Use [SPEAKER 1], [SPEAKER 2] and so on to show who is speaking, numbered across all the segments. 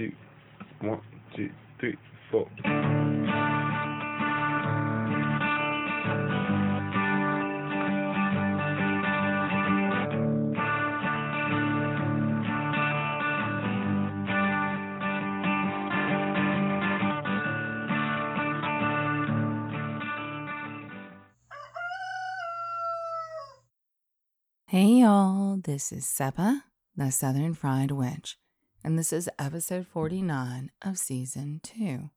[SPEAKER 1] two, one, two, three, four.
[SPEAKER 2] Hey y'all, this is Seppa, the Southern Fried Witch, and this is episode 49 of season 2.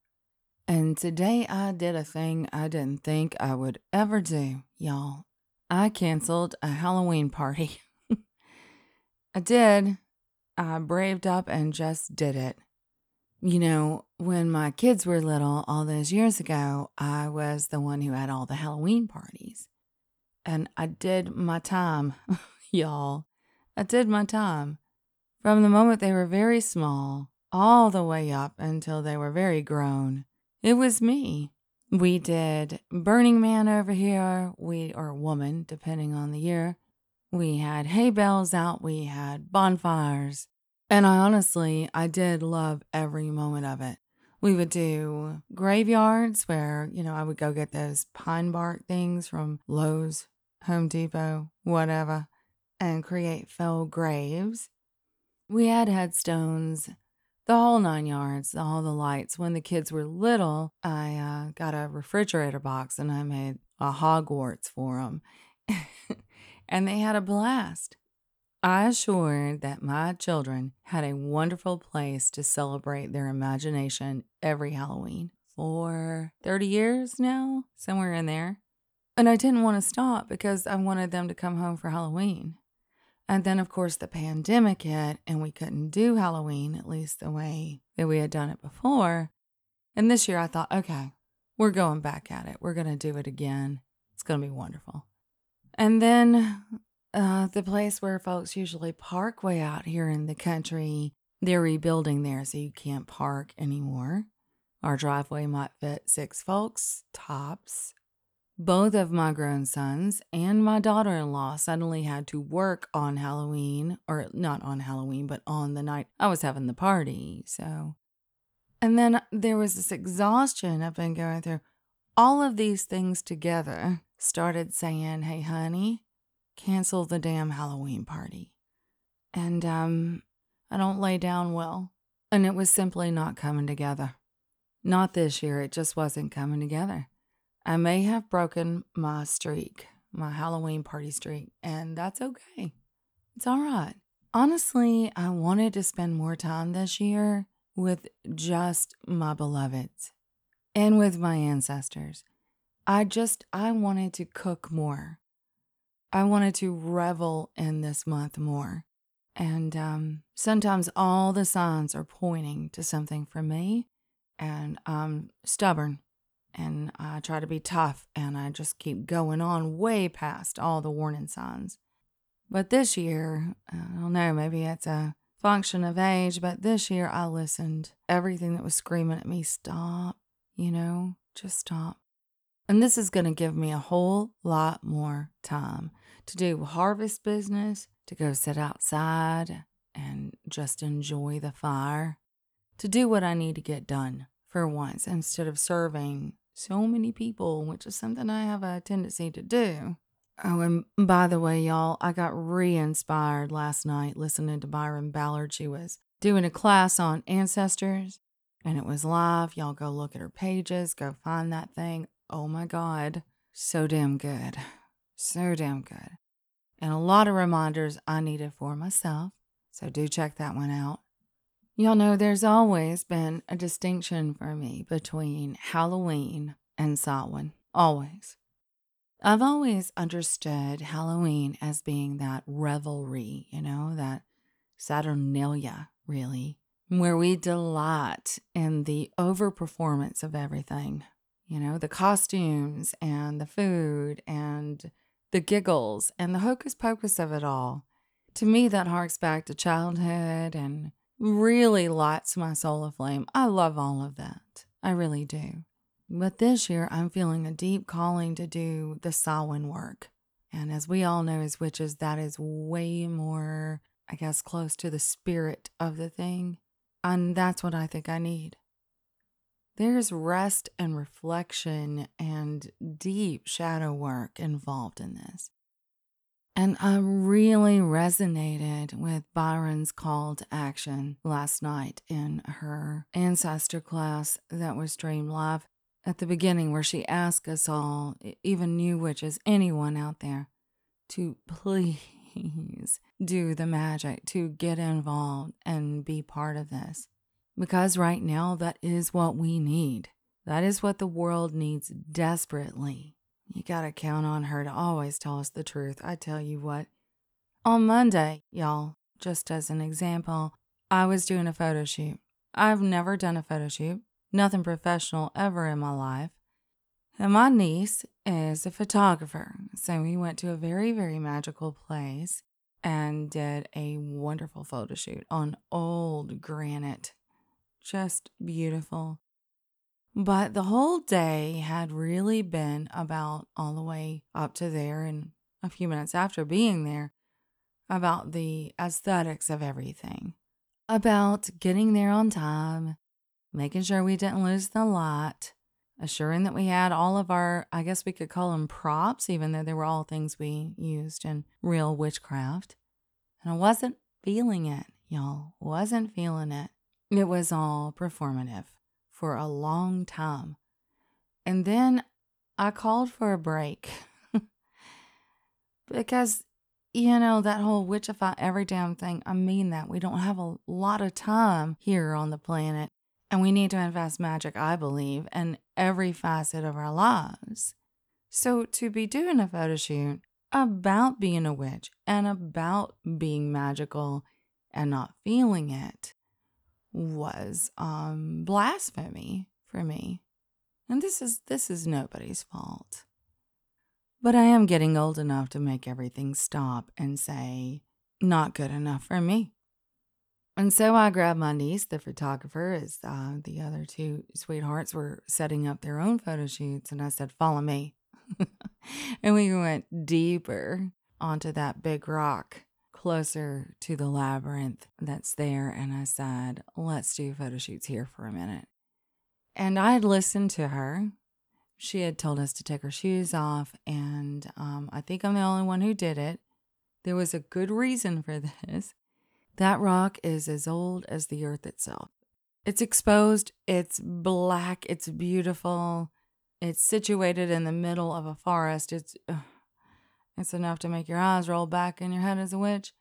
[SPEAKER 2] And today I did a thing I didn't think I would ever do, y'all. I canceled a Halloween party. I did. I braved up and just did it. You know, when my kids were little all those years ago, I was the one who had all the Halloween parties. And I did my time, y'all. I did my time. From the moment they were very small, all the way up until they were very grown, it was me. We did Burning Man over here, we or woman, depending on the year. We had hay bales out, we had bonfires. And I honestly, I did love every moment of it. We would do graveyards where, you know, I would go get those pine bark things from Lowe's Home Depot, whatever, and create faux graves. We had headstones, the whole nine yards, all the lights. When the kids were little, I uh, got a refrigerator box and I made a Hogwarts for them. and they had a blast. I assured that my children had a wonderful place to celebrate their imagination every Halloween for 30 years now, somewhere in there. And I didn't want to stop because I wanted them to come home for Halloween. And then, of course, the pandemic hit and we couldn't do Halloween, at least the way that we had done it before. And this year I thought, okay, we're going back at it. We're going to do it again. It's going to be wonderful. And then uh, the place where folks usually park way out here in the country, they're rebuilding there, so you can't park anymore. Our driveway might fit six folks, tops. Both of my grown sons and my daughter in law suddenly had to work on Halloween, or not on Halloween, but on the night I was having the party. So, and then there was this exhaustion I've been going through. All of these things together started saying, Hey, honey, cancel the damn Halloween party. And, um, I don't lay down well. And it was simply not coming together. Not this year, it just wasn't coming together. I may have broken my streak, my Halloween party streak, and that's okay. It's all right. Honestly, I wanted to spend more time this year with just my beloveds and with my ancestors. I just, I wanted to cook more. I wanted to revel in this month more. And um, sometimes all the signs are pointing to something for me, and I'm stubborn and I try to be tough and I just keep going on way past all the warning signs. But this year, I don't know, maybe it's a function of age, but this year I listened. Everything that was screaming at me, stop, you know, just stop. And this is going to give me a whole lot more time to do harvest business, to go sit outside and just enjoy the fire, to do what I need to get done for once instead of serving so many people, which is something I have a tendency to do. Oh, and by the way, y'all, I got re inspired last night listening to Byron Ballard. She was doing a class on ancestors and it was live. Y'all go look at her pages, go find that thing. Oh my God, so damn good. So damn good. And a lot of reminders I needed for myself. So do check that one out. Y'all know there's always been a distinction for me between Halloween and Samhain. Always. I've always understood Halloween as being that revelry, you know, that Saturnalia, really, where we delight in the overperformance of everything, you know, the costumes and the food and the giggles and the hocus pocus of it all. To me, that harks back to childhood and really lights my soul aflame. I love all of that. I really do. But this year, I'm feeling a deep calling to do the Samhain work. And as we all know as witches, that is way more, I guess, close to the spirit of the thing. And that's what I think I need. There's rest and reflection and deep shadow work involved in this. And I really resonated with Byron's call to action last night in her ancestor class that was streamed live at the beginning, where she asked us all, even new witches, anyone out there, to please do the magic, to get involved and be part of this. Because right now, that is what we need. That is what the world needs desperately. You gotta count on her to always tell us the truth. I tell you what. On Monday, y'all, just as an example, I was doing a photo shoot. I've never done a photo shoot, nothing professional ever in my life. And my niece is a photographer. So we went to a very, very magical place and did a wonderful photo shoot on old granite just beautiful. But the whole day had really been about all the way up to there and a few minutes after being there about the aesthetics of everything, about getting there on time, making sure we didn't lose the lot, assuring that we had all of our, I guess we could call them props, even though they were all things we used in real witchcraft. And I wasn't feeling it, y'all. Wasn't feeling it. It was all performative for a long time. And then I called for a break because, you know, that whole witchify every damn thing, I mean that. We don't have a lot of time here on the planet, and we need to invest magic, I believe, in every facet of our lives. So to be doing a photo shoot about being a witch and about being magical and not feeling it was um blasphemy for me. And this is this is nobody's fault. But I am getting old enough to make everything stop and say, not good enough for me. And so I grabbed my niece, the photographer, as uh, the other two sweethearts were setting up their own photo shoots, and I said, Follow me. and we went deeper onto that big rock closer to the labyrinth that's there. And I said, let's do photo shoots here for a minute. And I had listened to her. She had told us to take her shoes off. And um, I think I'm the only one who did it. There was a good reason for this. That rock is as old as the earth itself. It's exposed, it's black, it's beautiful. It's situated in the middle of a forest. It's it's enough to make your eyes roll back in your head as a witch.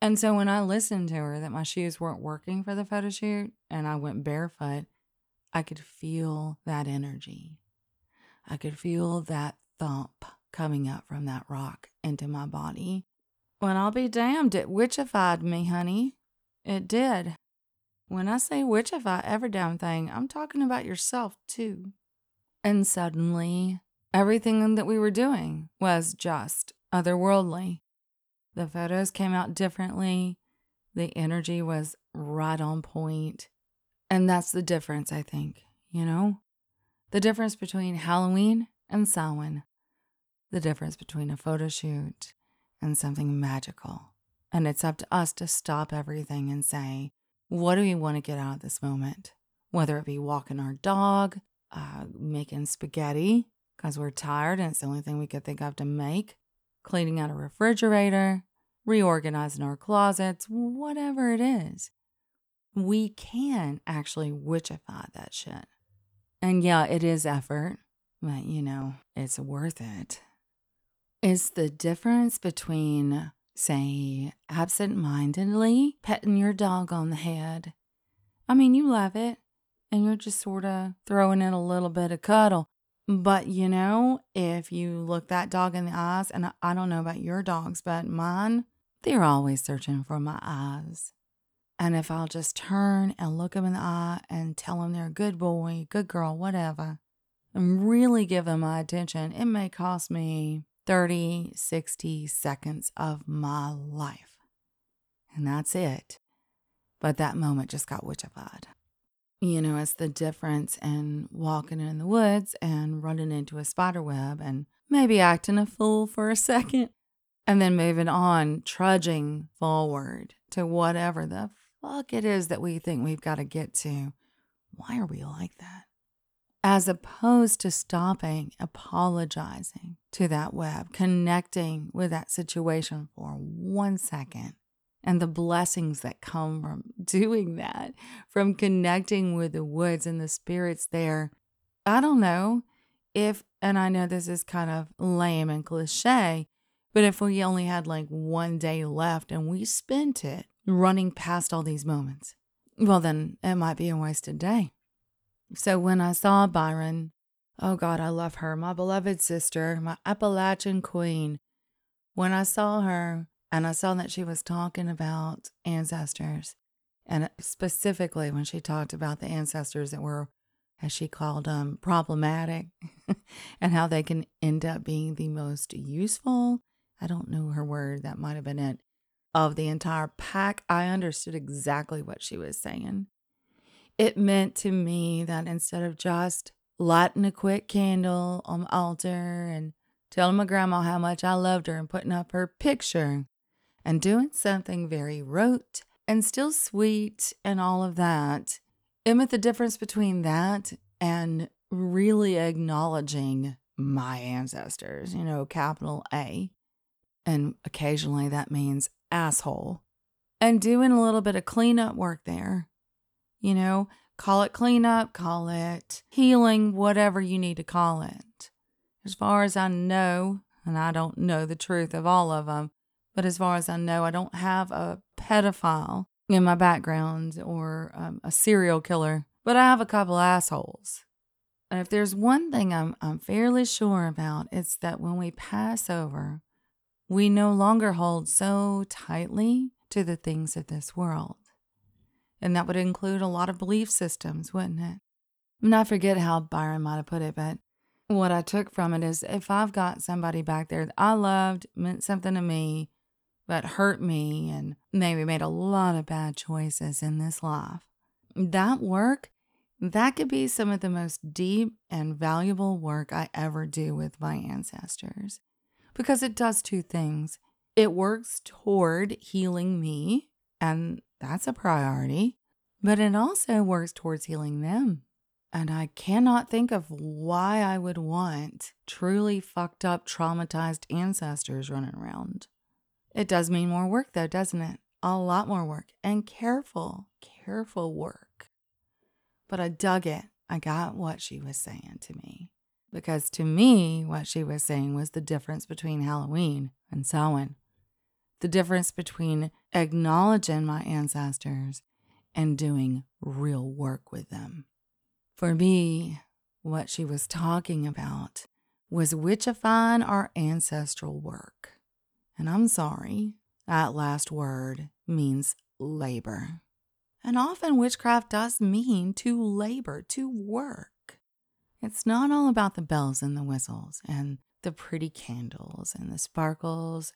[SPEAKER 2] And so when I listened to her that my shoes weren't working for the photo shoot and I went barefoot, I could feel that energy. I could feel that thump coming up from that rock into my body. When I'll be damned, it witchified me, honey. It did. When I say witchify every damn thing, I'm talking about yourself too. And suddenly, everything that we were doing was just otherworldly. The photos came out differently. The energy was right on point. And that's the difference, I think, you know? The difference between Halloween and Samhain. The difference between a photo shoot and something magical. And it's up to us to stop everything and say, what do we want to get out of this moment? Whether it be walking our dog, uh, making spaghetti because we're tired and it's the only thing we could think of to make, cleaning out a refrigerator, reorganizing our closets, whatever it is. We can actually witchify that shit. And yeah, it is effort, but you know, it's worth it. It's the difference between, say, absent mindedly petting your dog on the head. I mean, you love it, and you're just sort of throwing in a little bit of cuddle. But you know, if you look that dog in the eyes, and I don't know about your dogs, but mine, they're always searching for my eyes. And if I'll just turn and look them in the eye and tell them they're a good boy, good girl, whatever, and really give them my attention, it may cost me 30, 60 seconds of my life. And that's it. But that moment just got witchified. You know, it's the difference in walking in the woods and running into a spider web and maybe acting a fool for a second and then moving on, trudging forward to whatever the fuck it is that we think we've got to get to. Why are we like that? As opposed to stopping, apologizing to that web, connecting with that situation for one second, and the blessings that come from doing that, from connecting with the woods and the spirits there. I don't know if, and I know this is kind of lame and cliche, but if we only had like one day left and we spent it running past all these moments, well, then it might be a wasted day. So when I saw Byron, oh God, I love her, my beloved sister, my Appalachian queen. When I saw her and I saw that she was talking about ancestors, and specifically when she talked about the ancestors that were, as she called them, problematic, and how they can end up being the most useful I don't know her word, that might have been it, of the entire pack, I understood exactly what she was saying. It meant to me that instead of just lighting a quick candle on the altar and telling my grandma how much I loved her and putting up her picture and doing something very rote and still sweet and all of that, meant the difference between that and really acknowledging my ancestors, you know, capital A and occasionally that means asshole, and doing a little bit of cleanup work there. You know, call it cleanup, call it healing, whatever you need to call it. As far as I know, and I don't know the truth of all of them, but as far as I know, I don't have a pedophile in my background or um, a serial killer, but I have a couple assholes. And if there's one thing I'm, I'm fairly sure about, it's that when we pass over we no longer hold so tightly to the things of this world. And that would include a lot of belief systems, wouldn't it? And I forget how Byron might have put it, but what I took from it is if I've got somebody back there that I loved, meant something to me, but hurt me and maybe made a lot of bad choices in this life, that work, that could be some of the most deep and valuable work I ever do with my ancestors because it does two things. It works toward healing me, and that's a priority, but it also works towards healing them. And I cannot think of why I would want truly fucked up, traumatized ancestors running around. It does mean more work, though, doesn't it? A lot more work and careful, careful work. But I dug it. I got what she was saying to me. Because to me, what she was saying was the difference between Halloween and Samhain. The difference between acknowledging my ancestors and doing real work with them. For me, what she was talking about was witchifying our ancestral work. And I'm sorry, that last word means labor. And often witchcraft does mean to labor, to work. It's not all about the bells and the whistles and the pretty candles and the sparkles.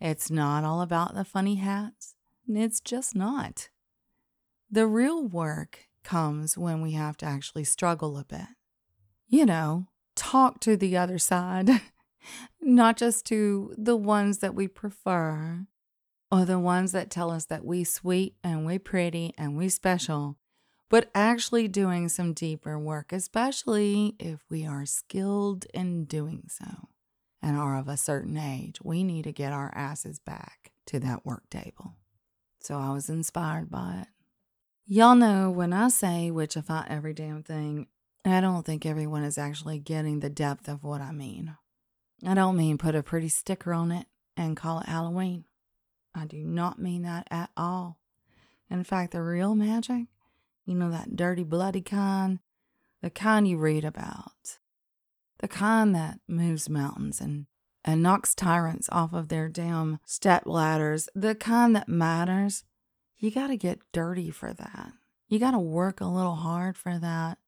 [SPEAKER 2] It's not all about the funny hats. It's just not. The real work comes when we have to actually struggle a bit. You know, talk to the other side, not just to the ones that we prefer or the ones that tell us that we sweet and we pretty and we special but actually doing some deeper work, especially if we are skilled in doing so and are of a certain age. We need to get our asses back to that work table. So I was inspired by it. Y'all know when I say witchify every damn thing, I don't think everyone is actually getting the depth of what I mean. I don't mean put a pretty sticker on it and call it Halloween. I do not mean that at all. In fact, the real magic you know, that dirty, bloody kind? The kind you read about. The kind that moves mountains and, and knocks tyrants off of their damn step ladders. The kind that matters. You got to get dirty for that. You got to work a little hard for that.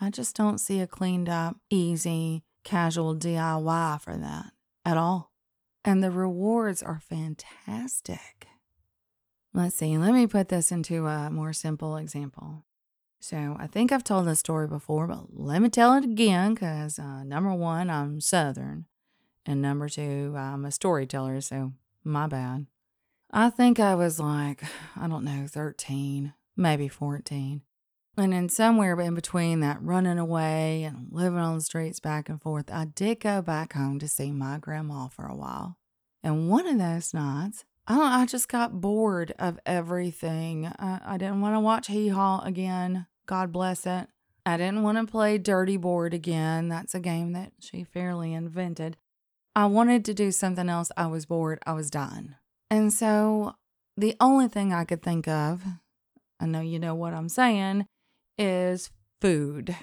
[SPEAKER 2] I just don't see a cleaned up, easy, casual DIY for that at all. And the rewards are fantastic. Let's see, let me put this into a more simple example. So I think I've told this story before, but let me tell it again because uh, number one, I'm Southern, and number two, I'm a storyteller, so my bad. I think I was like, I don't know, 13, maybe 14. And then somewhere in between that running away and living on the streets back and forth, I did go back home to see my grandma for a while. And one of those nights, I, I just got bored of everything. I, I didn't want to watch Hee Haw again. God bless it. I didn't want to play Dirty Board again. That's a game that she fairly invented. I wanted to do something else. I was bored. I was done. And so the only thing I could think of, I know you know what I'm saying, is food,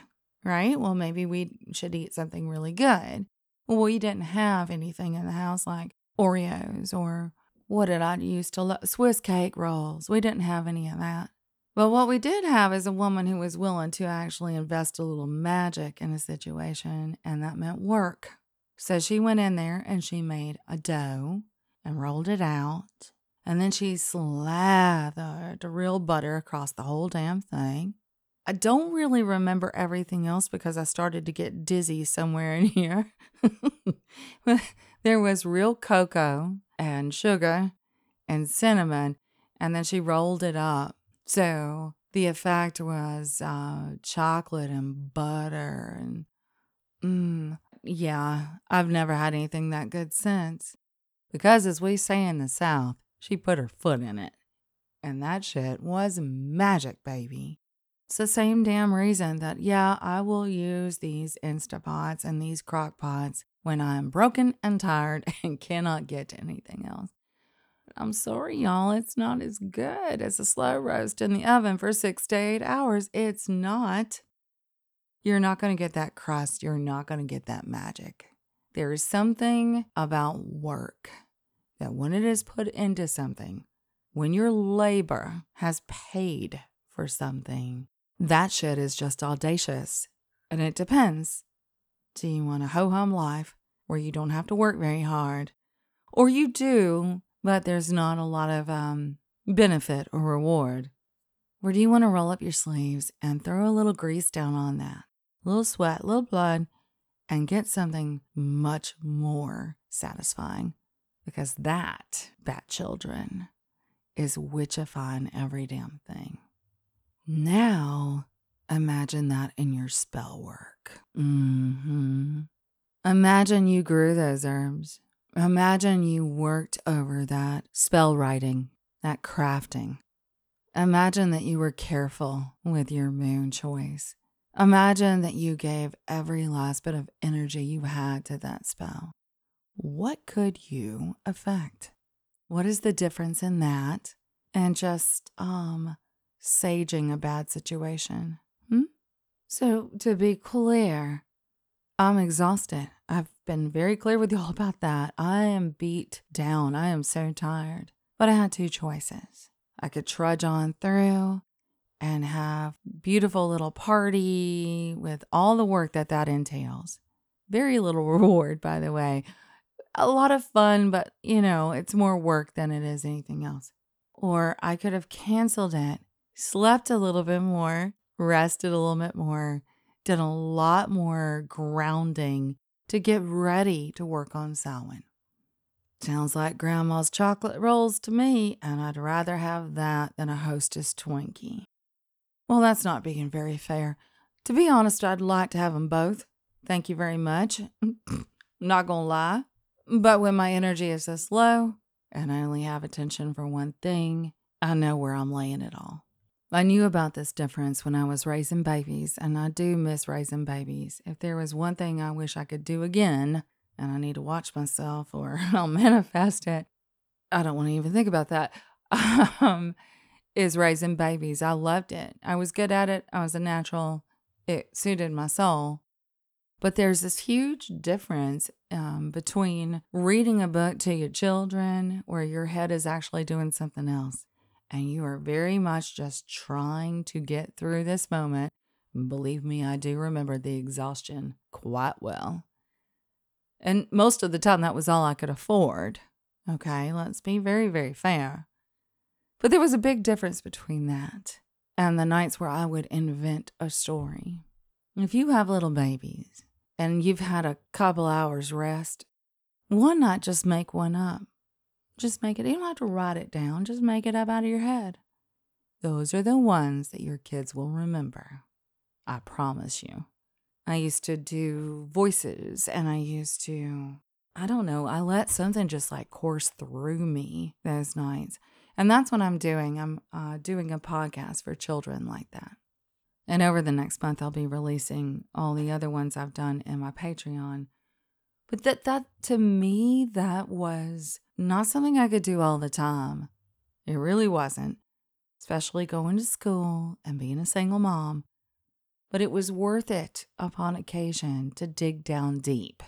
[SPEAKER 2] right? Well, maybe we should eat something really good. Well, we didn't have anything in the house like Oreos or what did I use to love? Swiss cake rolls. We didn't have any of that. But what we did have is a woman who was willing to actually invest a little magic in a situation, and that meant work. So she went in there and she made a dough and rolled it out. And then she slathered real butter across the whole damn thing. I don't really remember everything else because I started to get dizzy somewhere in here. there was real cocoa and sugar and cinnamon, and then she rolled it up. So the effect was uh, chocolate and butter and mm, yeah, I've never had anything that good since. Because as we say in the South, she put her foot in it. And that shit was magic, baby. It's the same damn reason that, yeah, I will use these Instapots and these crock pots when I'm broken and tired and cannot get to anything else. I'm sorry, y'all, it's not as good as a slow roast in the oven for six to eight hours. It's not. You're not going to get that crust. You're not going to get that magic. There is something about work that when it is put into something, when your labor has paid for something, that shit is just audacious. And it depends. Do you want a ho hum life where you don't have to work very hard? Or you do, but there's not a lot of um, benefit or reward? Or do you want to roll up your sleeves and throw a little grease down on that? A little sweat, a little blood, and get something much more satisfying. Because that, bat children, is witchifying every damn thing. Now, imagine that in your spell work. Mm-hmm. Imagine you grew those herbs. Imagine you worked over that spell writing, that crafting. Imagine that you were careful with your moon choice. Imagine that you gave every last bit of energy you had to that spell. What could you affect? What is the difference in that and just um saging a bad situation? Hmm? So to be clear, I'm exhausted. I've been very clear with you all about that. I am beat down. I am so tired. But I had two choices. I could trudge on through and have beautiful little party with all the work that that entails. Very little reward, by the way. A lot of fun, but you know, it's more work than it is anything else. Or I could have canceled it, slept a little bit more, rested a little bit more, done a lot more grounding to get ready to work on Samhain. Sounds like Grandma's chocolate rolls to me, and I'd rather have that than a hostess Twinkie. Well, that's not being very fair. To be honest, I'd like to have them both. Thank you very much. not gonna lie. But when my energy is this low and I only have attention for one thing, I know where I'm laying it all. I knew about this difference when I was raising babies, and I do miss raising babies. If there was one thing I wish I could do again, and I need to watch myself or I'll manifest it, I don't want to even think about that. Um, is raising babies. I loved it. I was good at it. I was a natural. It suited my soul. But there's this huge difference um, between reading a book to your children where your head is actually doing something else and you are very much just trying to get through this moment. Believe me, I do remember the exhaustion quite well. And most of the time, that was all I could afford. Okay, let's be very, very fair. But there was a big difference between that and the nights where I would invent a story. If you have little babies and you've had a couple hours rest, why not just make one up? Just make it, you don't have to write it down, just make it up out of your head. Those are the ones that your kids will remember. I promise you. I used to do voices and I used to, I don't know, I let something just like course through me those nights. And that's what I'm doing. I'm uh, doing a podcast for children like that. And over the next month, I'll be releasing all the other ones I've done in my Patreon. But that, that to me, that was not something I could do all the time. It really wasn't, especially going to school and being a single mom but it was worth it upon occasion to dig down deep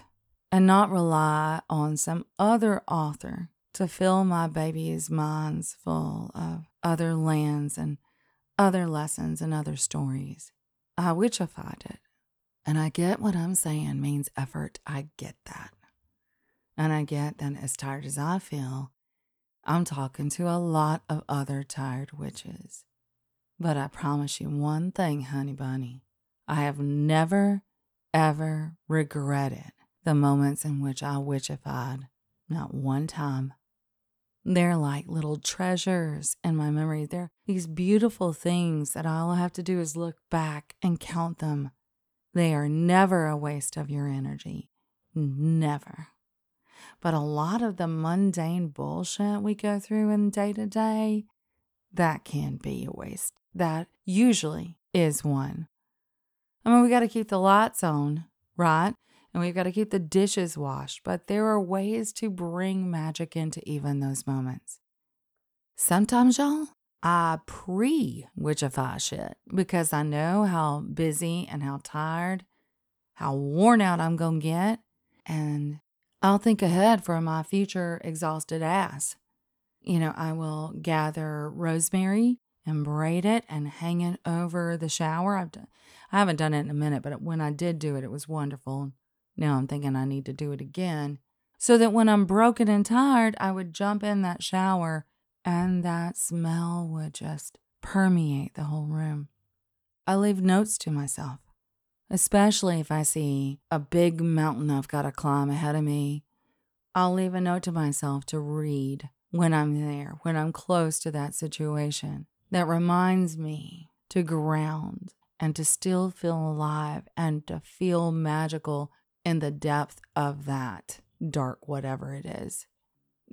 [SPEAKER 2] and not rely on some other author to fill my baby's minds full of other lands and other lessons and other stories. I wish witchified it. And I get what I'm saying means effort. I get that. And I get that as tired as I feel, I'm talking to a lot of other tired witches. But I promise you one thing, honey bunny. I have never, ever regretted the moments in which I witchified, not one time. They're like little treasures in my memory. They're these beautiful things that all I have to do is look back and count them. They are never a waste of your energy. Never. But a lot of the mundane bullshit we go through in day to day, that can be a waste. That usually is one. I mean, we got to keep the lights on, right? And we've got to keep the dishes washed, but there are ways to bring magic into even those moments. Sometimes, y'all, I pre witchify shit because I know how busy and how tired, how worn out I'm going to get. And I'll think ahead for my future exhausted ass. You know, I will gather rosemary and braid it and hang it over the shower. I've done, I haven't done it in a minute, but when I did do it, it was wonderful. Now I'm thinking I need to do it again. So that when I'm broken and tired, I would jump in that shower and that smell would just permeate the whole room. I leave notes to myself, especially if I see a big mountain I've got to climb ahead of me. I'll leave a note to myself to read when I'm there, when I'm close to that situation that reminds me to ground and to still feel alive and to feel magical in the depth of that dark, whatever it is,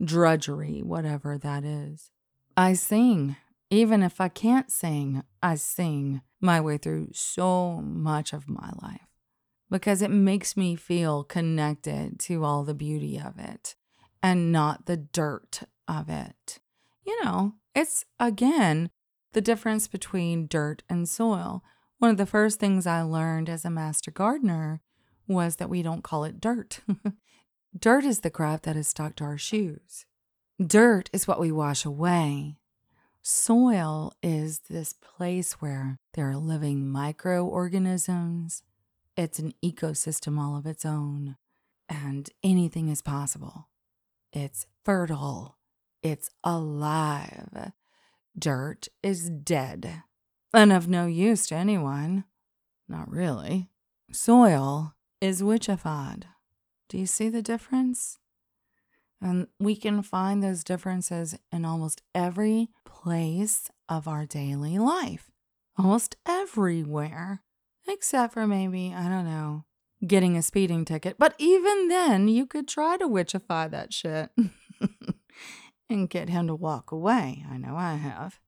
[SPEAKER 2] drudgery, whatever that is. I sing. Even if I can't sing, I sing my way through so much of my life because it makes me feel connected to all the beauty of it and not the dirt of it. You know, it's again the difference between dirt and soil. One of the first things I learned as a master gardener was that we don't call it dirt. dirt is the crap that is stuck to our shoes. Dirt is what we wash away. Soil is this place where there are living microorganisms. It's an ecosystem all of its own, and anything is possible. It's fertile, it's alive, Dirt is dead and of no use to anyone. Not really. Soil is witchified. Do you see the difference? And we can find those differences in almost every place of our daily life, almost everywhere, except for maybe, I don't know, getting a speeding ticket. But even then, you could try to witchify that shit. and get him to walk away. I know I have.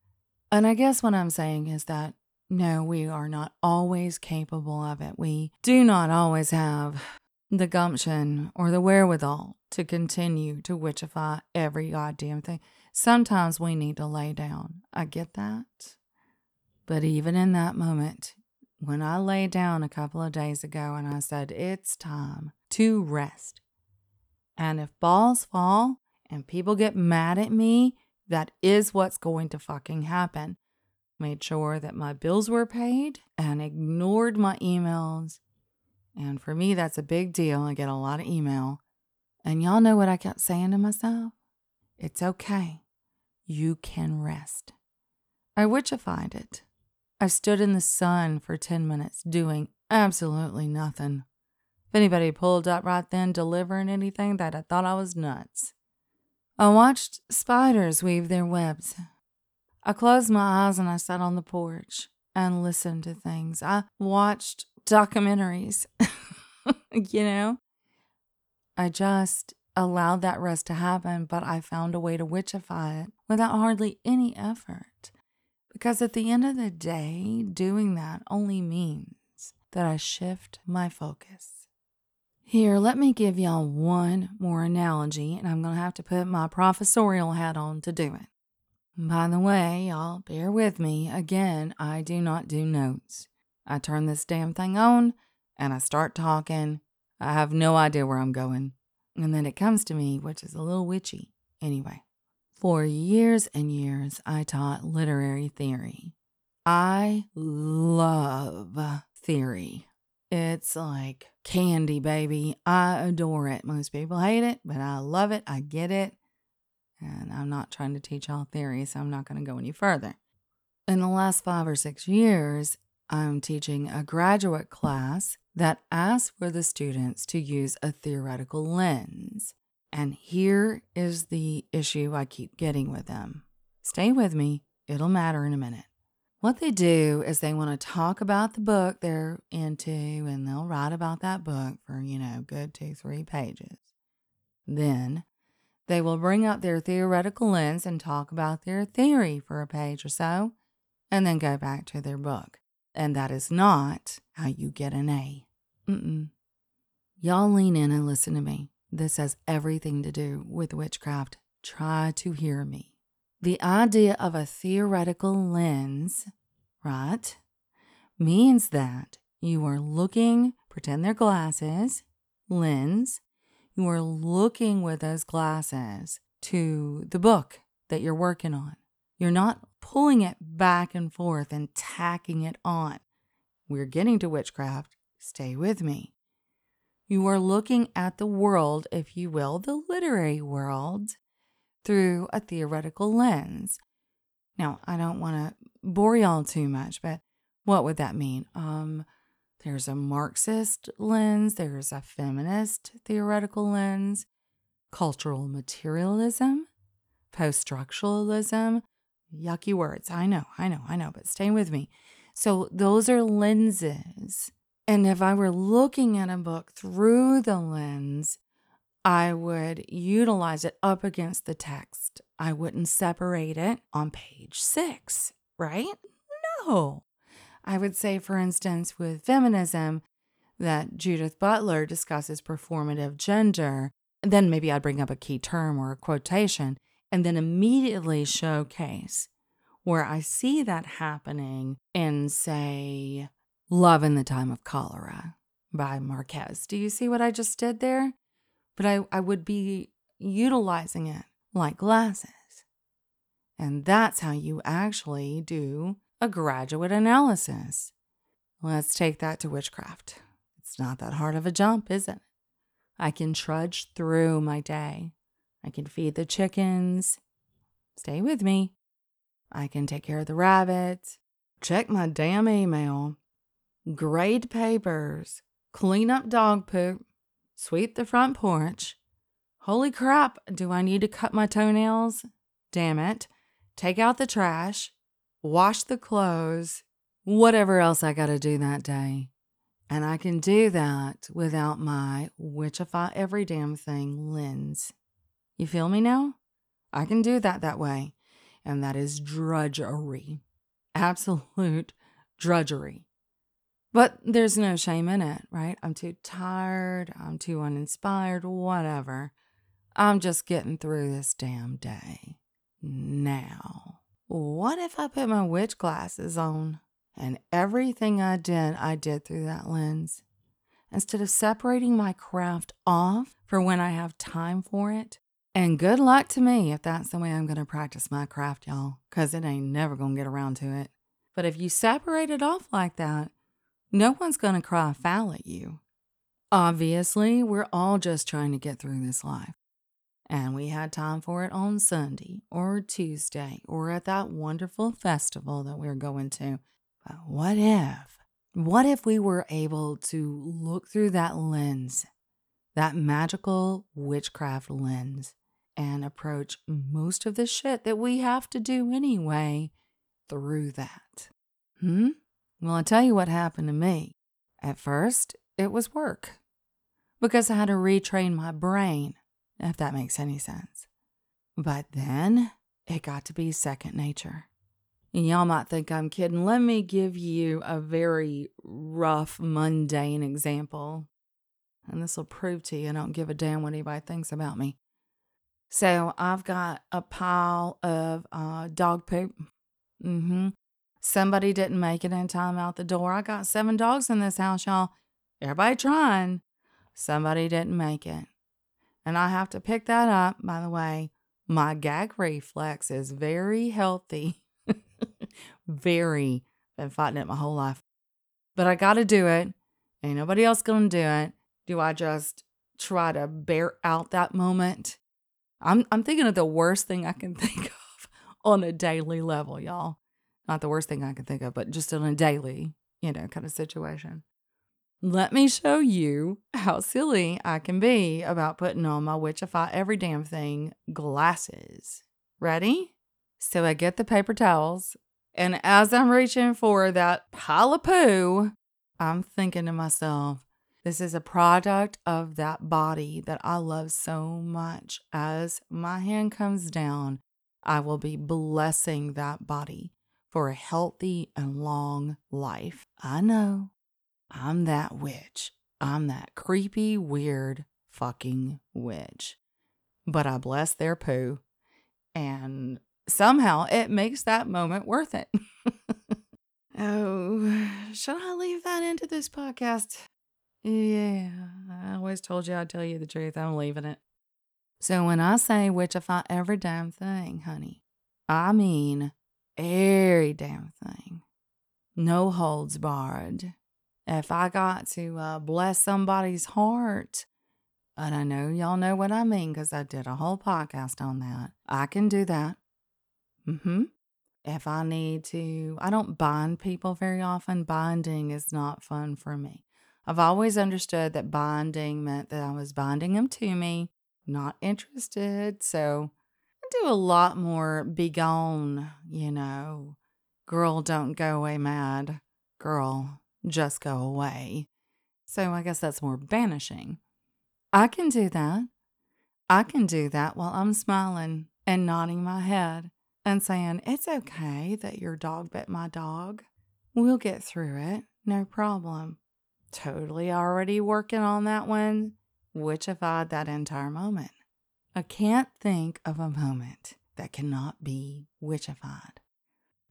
[SPEAKER 2] And I guess what I'm saying is that no, we are not always capable of it. We do not always have the gumption or the wherewithal to continue to witchify every goddamn thing. Sometimes we need to lay down. I get that. But even in that moment, when I lay down a couple of days ago and I said, it's time to rest. And if balls fall, and people get mad at me, that is what's going to fucking happen. Made sure that my bills were paid and ignored my emails. And for me, that's a big deal. I get a lot of email. And y'all know what I kept saying to myself? It's okay. You can rest. I witchified it. I stood in the sun for 10 minutes doing absolutely nothing. If anybody pulled up right then delivering anything, that I thought I was nuts. I watched spiders weave their webs. I closed my eyes and I sat on the porch and listened to things. I watched documentaries, you know? I just allowed that rest to happen, but I found a way to witchify it without hardly any effort. Because at the end of the day, doing that only means that I shift my focus. Here, let me give y'all one more analogy, and I'm going to have to put my professorial hat on to do it. By the way, y'all bear with me. Again, I do not do notes. I turn this damn thing on and I start talking. I have no idea where I'm going. And then it comes to me, which is a little witchy. Anyway, for years and years, I taught literary theory. I love theory. It's like candy, baby. I adore it. Most people hate it, but I love it. I get it. And I'm not trying to teach all theory, so I'm not going to go any further. In the last five or six years, I'm teaching a graduate class that asks for the students to use a theoretical lens. And here is the issue I keep getting with them. Stay with me, it'll matter in a minute. What they do is they want to talk about the book they're into and they'll write about that book for, you know, good two, three pages. Then they will bring up their theoretical lens and talk about their theory for a page or so, and then go back to their book. And that is not how you get an A. Mm-mm. Y'all lean in and listen to me. This has everything to do with witchcraft. Try to hear me. The idea of a theoretical lens, right, means that you are looking, pretend they're glasses, lens, you are looking with those glasses to the book that you're working on. You're not pulling it back and forth and tacking it on. We're getting to witchcraft. Stay with me. You are looking at the world, if you will, the literary world, through a theoretical lens. Now, I don't want to bore y'all too much, but what would that mean? Um, there's a Marxist lens, there's a feminist theoretical lens, cultural materialism, post structuralism. Yucky words. I know, I know, I know, but stay with me. So, those are lenses. And if I were looking at a book through the lens I would utilize it up against the text. I wouldn't separate it on page six, right? No. I would say, for instance, with feminism, that Judith Butler discusses performative gender. Then maybe I'd bring up a key term or a quotation and then immediately showcase where I see that happening in, say, Love in the Time of Cholera by Marquez. Do you see what I just did there? but I, I would be utilizing it like glasses. And that's how you actually do a graduate analysis. Let's take that to witchcraft. It's not that hard of a jump, is it? I can trudge through my day. I can feed the chickens. Stay with me. I can take care of the rabbits. Check my damn email. Grade papers. Clean up dog poop sweep the front porch. Holy crap, do I need to cut my toenails? Damn it. Take out the trash, wash the clothes, whatever else I got to do that day. And I can do that without my witchify every damn thing lens. You feel me now? I can do that that way. And that is drudgery. Absolute drudgery. But there's no shame in it, right? I'm too tired. I'm too uninspired, whatever. I'm just getting through this damn day. Now, what if I put my witch glasses on and everything I did, I did through that lens? Instead of separating my craft off for when I have time for it, and good luck to me if that's the way I'm going to practice my craft, y'all, because it ain't never going to get around to it. But if you separate it off like that, no one's going to cry foul at you. Obviously, we're all just trying to get through this life. And we had time for it on Sunday or Tuesday or at that wonderful festival that we're going to. But what if? What if we were able to look through that lens, that magical witchcraft lens, and approach most of the shit that we have to do anyway through that. Hmm? Well, I'll tell you what happened to me. At first, it was work because I had to retrain my brain, if that makes any sense. But then it got to be second nature. Y'all might think I'm kidding. Let me give you a very rough, mundane example. And this will prove to you I don't give a damn what anybody thinks about me. So I've got a pile of uh, dog poop. Mm-hmm. Somebody didn't make it in time out the door. I got seven dogs in this house, y'all. Everybody trying. Somebody didn't make it. And I have to pick that up, by the way. My gag reflex is very healthy. very. Been fighting it my whole life. But I got to do it. Ain't nobody else going to do it. Do I just try to bear out that moment? I'm I'm thinking of the worst thing I can think of on a daily level, y'all. Not the worst thing I can think of, but just on a daily, you know, kind of situation. Let me show you how silly I can be about putting on my Witchify every damn thing glasses. Ready? So I get the paper towels, and as I'm reaching for that pile of poo, I'm thinking to myself, this is a product of that body that I love so much. As my hand comes down, I will be blessing that body for a healthy and long life. I know I'm that witch. I'm that creepy, weird fucking witch. But I bless their poo, and somehow it makes that moment worth it. oh, should I leave that into this podcast? Yeah, I always told you I'd tell you the truth. I'm leaving it. So when I say witchify every damn thing, honey, I mean every damn thing. No holds barred. If I got to uh, bless somebody's heart, and I know y'all know what I mean because I did a whole podcast on that, I can do that. Mm hmm. If I need to, I don't bind people very often. Binding is not fun for me. I've always understood that binding meant that I was binding them to me, not interested. So I do a lot more be gone, you know. Girl, don't go away mad. Girl, just go away. So I guess that's more banishing. I can do that. I can do that while I'm smiling and nodding my head and saying, It's okay that your dog bit my dog. We'll get through it. No problem. Totally already working on that one. Witchified that entire moment. I can't think of a moment that cannot be witchified.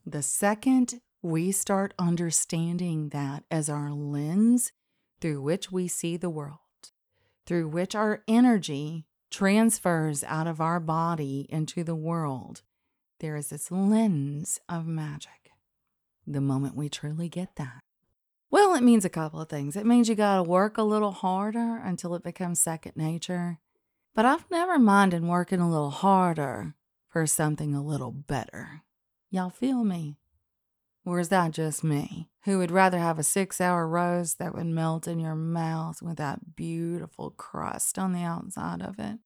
[SPEAKER 2] The second we start understanding that as our lens through which we see the world, through which our energy transfers out of our body into the world, there is this lens of magic. The moment we truly get that, it means a couple of things. It means you got to work a little harder until it becomes second nature. But I've never minded working a little harder for something a little better. Y'all feel me? Or is that just me, who would rather have a six hour roast that would melt in your mouth with that beautiful crust on the outside of it?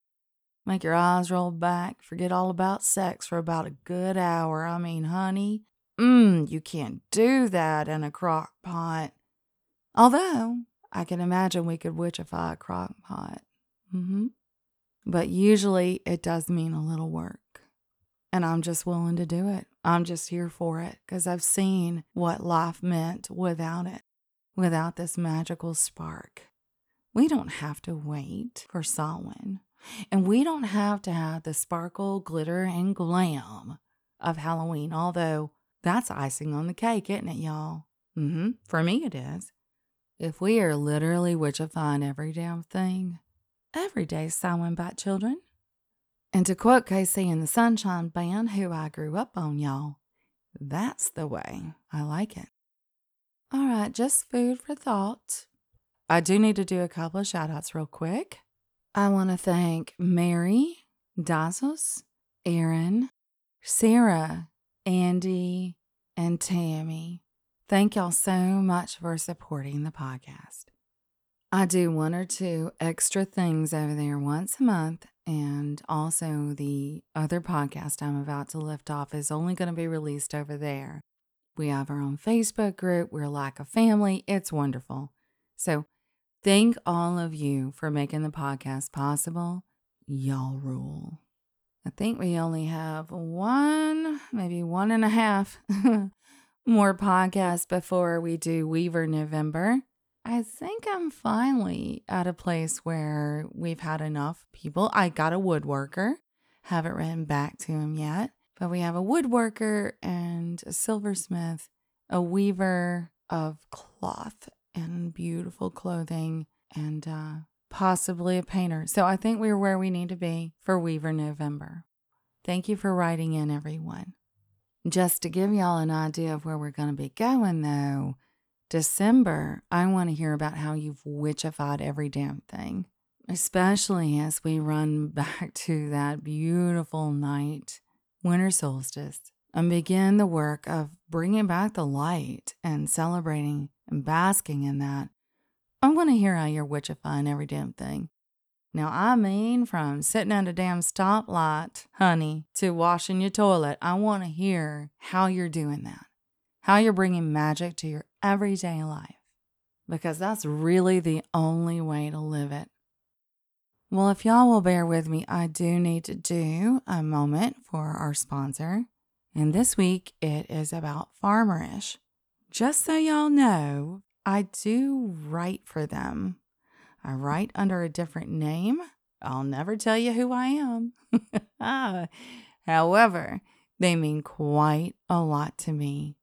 [SPEAKER 2] Make your eyes roll back, forget all about sex for about a good hour. I mean, honey, Mmm, you can't do that in a crock pot. Although, I can imagine we could witchify a crock pot. Mm-hmm. But usually it does mean a little work. And I'm just willing to do it. I'm just here for it because I've seen what life meant without it, without this magical spark. We don't have to wait for Samhain. And we don't have to have the sparkle, glitter, and glam of Halloween, although that's icing on the cake, isn't it, y'all? Mm-hmm. For me, it is. If we are literally witchifying every damn thing, every day's Samhain by children. And to quote KC and the Sunshine Band, who I grew up on, y'all, that's the way I like it. All right, just food for thought. I do need to do a couple of shout outs real quick. I want to thank Mary, Dazos, Aaron, Sarah, Andy, and Tammy. Thank y'all so much for supporting the podcast. I do one or two extra things over there once a month And also, the other podcast I'm about to lift off is only going to be released over there. We have our own Facebook group. We're like a family. It's wonderful. So, thank all of you for making the podcast possible. Y'all rule. I think we only have one, maybe one and a half more podcasts before we do Weaver November. I think I'm finally at a place where we've had enough people. I got a woodworker, haven't written back to him yet, but we have a woodworker and a silversmith, a weaver of cloth and beautiful clothing, and uh, possibly a painter. So I think we're where we need to be for Weaver November. Thank you for writing in, everyone. Just to give y'all an idea of where we're going to be going, though, December, I want to hear about how you've witchified every damn thing, especially as we run back to that beautiful night, winter solstice, and begin the work of bringing back the light and celebrating and basking in that. I want to hear how you're witchifying every damn thing. Now, I mean, from sitting at a damn stoplight, honey, to washing your toilet, I want to hear how you're doing that how you're bringing magic to your everyday life, because that's really the only way to live it. Well, if y'all will bear with me, I do need to do a moment for our sponsor. And this week it is about Farmerish. Just so y'all know, I do write for them. I write under a different name. I'll never tell you who I am. Ah, however, they mean quite a lot to me.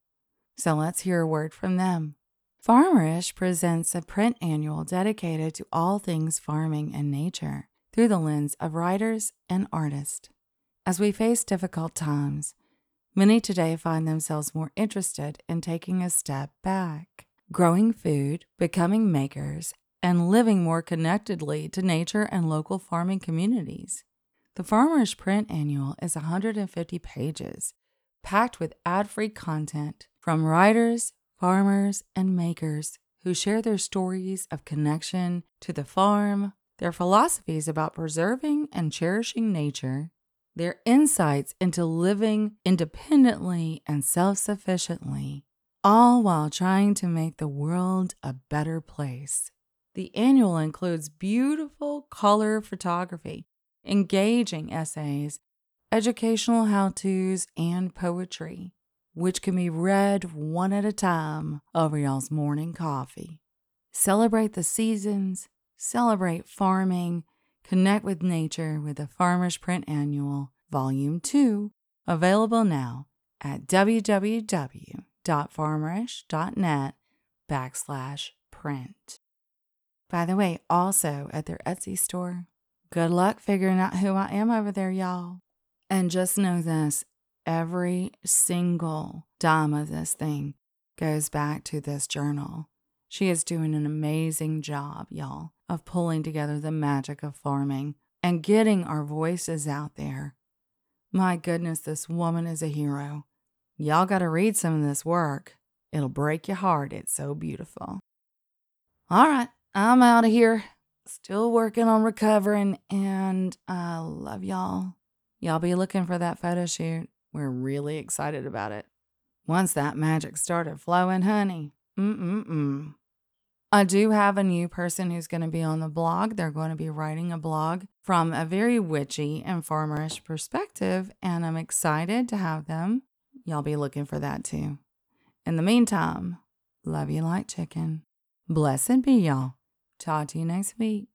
[SPEAKER 2] So let's hear a word from them. Farmerish presents a print annual dedicated to all things farming and nature through the lens of writers and artists. As we face difficult times, many today find themselves more interested in taking a step back, growing food, becoming makers, and living more connectedly to nature and local farming communities. The Farmerish Print Annual is 150 pages, packed with ad free content from writers, farmers, and makers who share their stories of connection to the farm, their philosophies about preserving and cherishing nature, their insights into living independently and self sufficiently, all while trying to make the world a better place. The annual includes beautiful color photography, engaging essays, educational how to's, and poetry which can be read one at a time over y'all's morning coffee. Celebrate the seasons, celebrate farming, connect with nature with the Farmerish Print Annual, Volume 2, available now at www.farmerish.net backslash print. By the way, also at their Etsy store. Good luck figuring out who I am over there, y'all. And just know this every single dime of this thing goes back to this journal. She is doing an amazing job, y'all, of pulling together the magic of farming and getting our voices out there. My goodness, this woman is a hero. Y'all got to read some of this work. It'll break your heart. It's so beautiful. All right, I'm out of here. Still working on recovering, and I love y'all. Y'all be looking for that photo shoot. We're really excited about it. Once that magic started flowing, honey. Mm-mm-mm. I do have a new person who's going to be on the blog. They're going to be writing a blog from a very witchy and farmerish perspective, and I'm excited to have them. Y'all be looking for that too. In the meantime, love you like chicken. Blessed be y'all. Talk to you next week.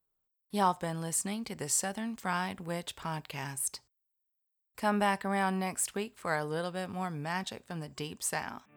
[SPEAKER 2] Y'all have been listening to the Southern Fried Witch Podcast. Come back around next week for a little bit more magic from the Deep South.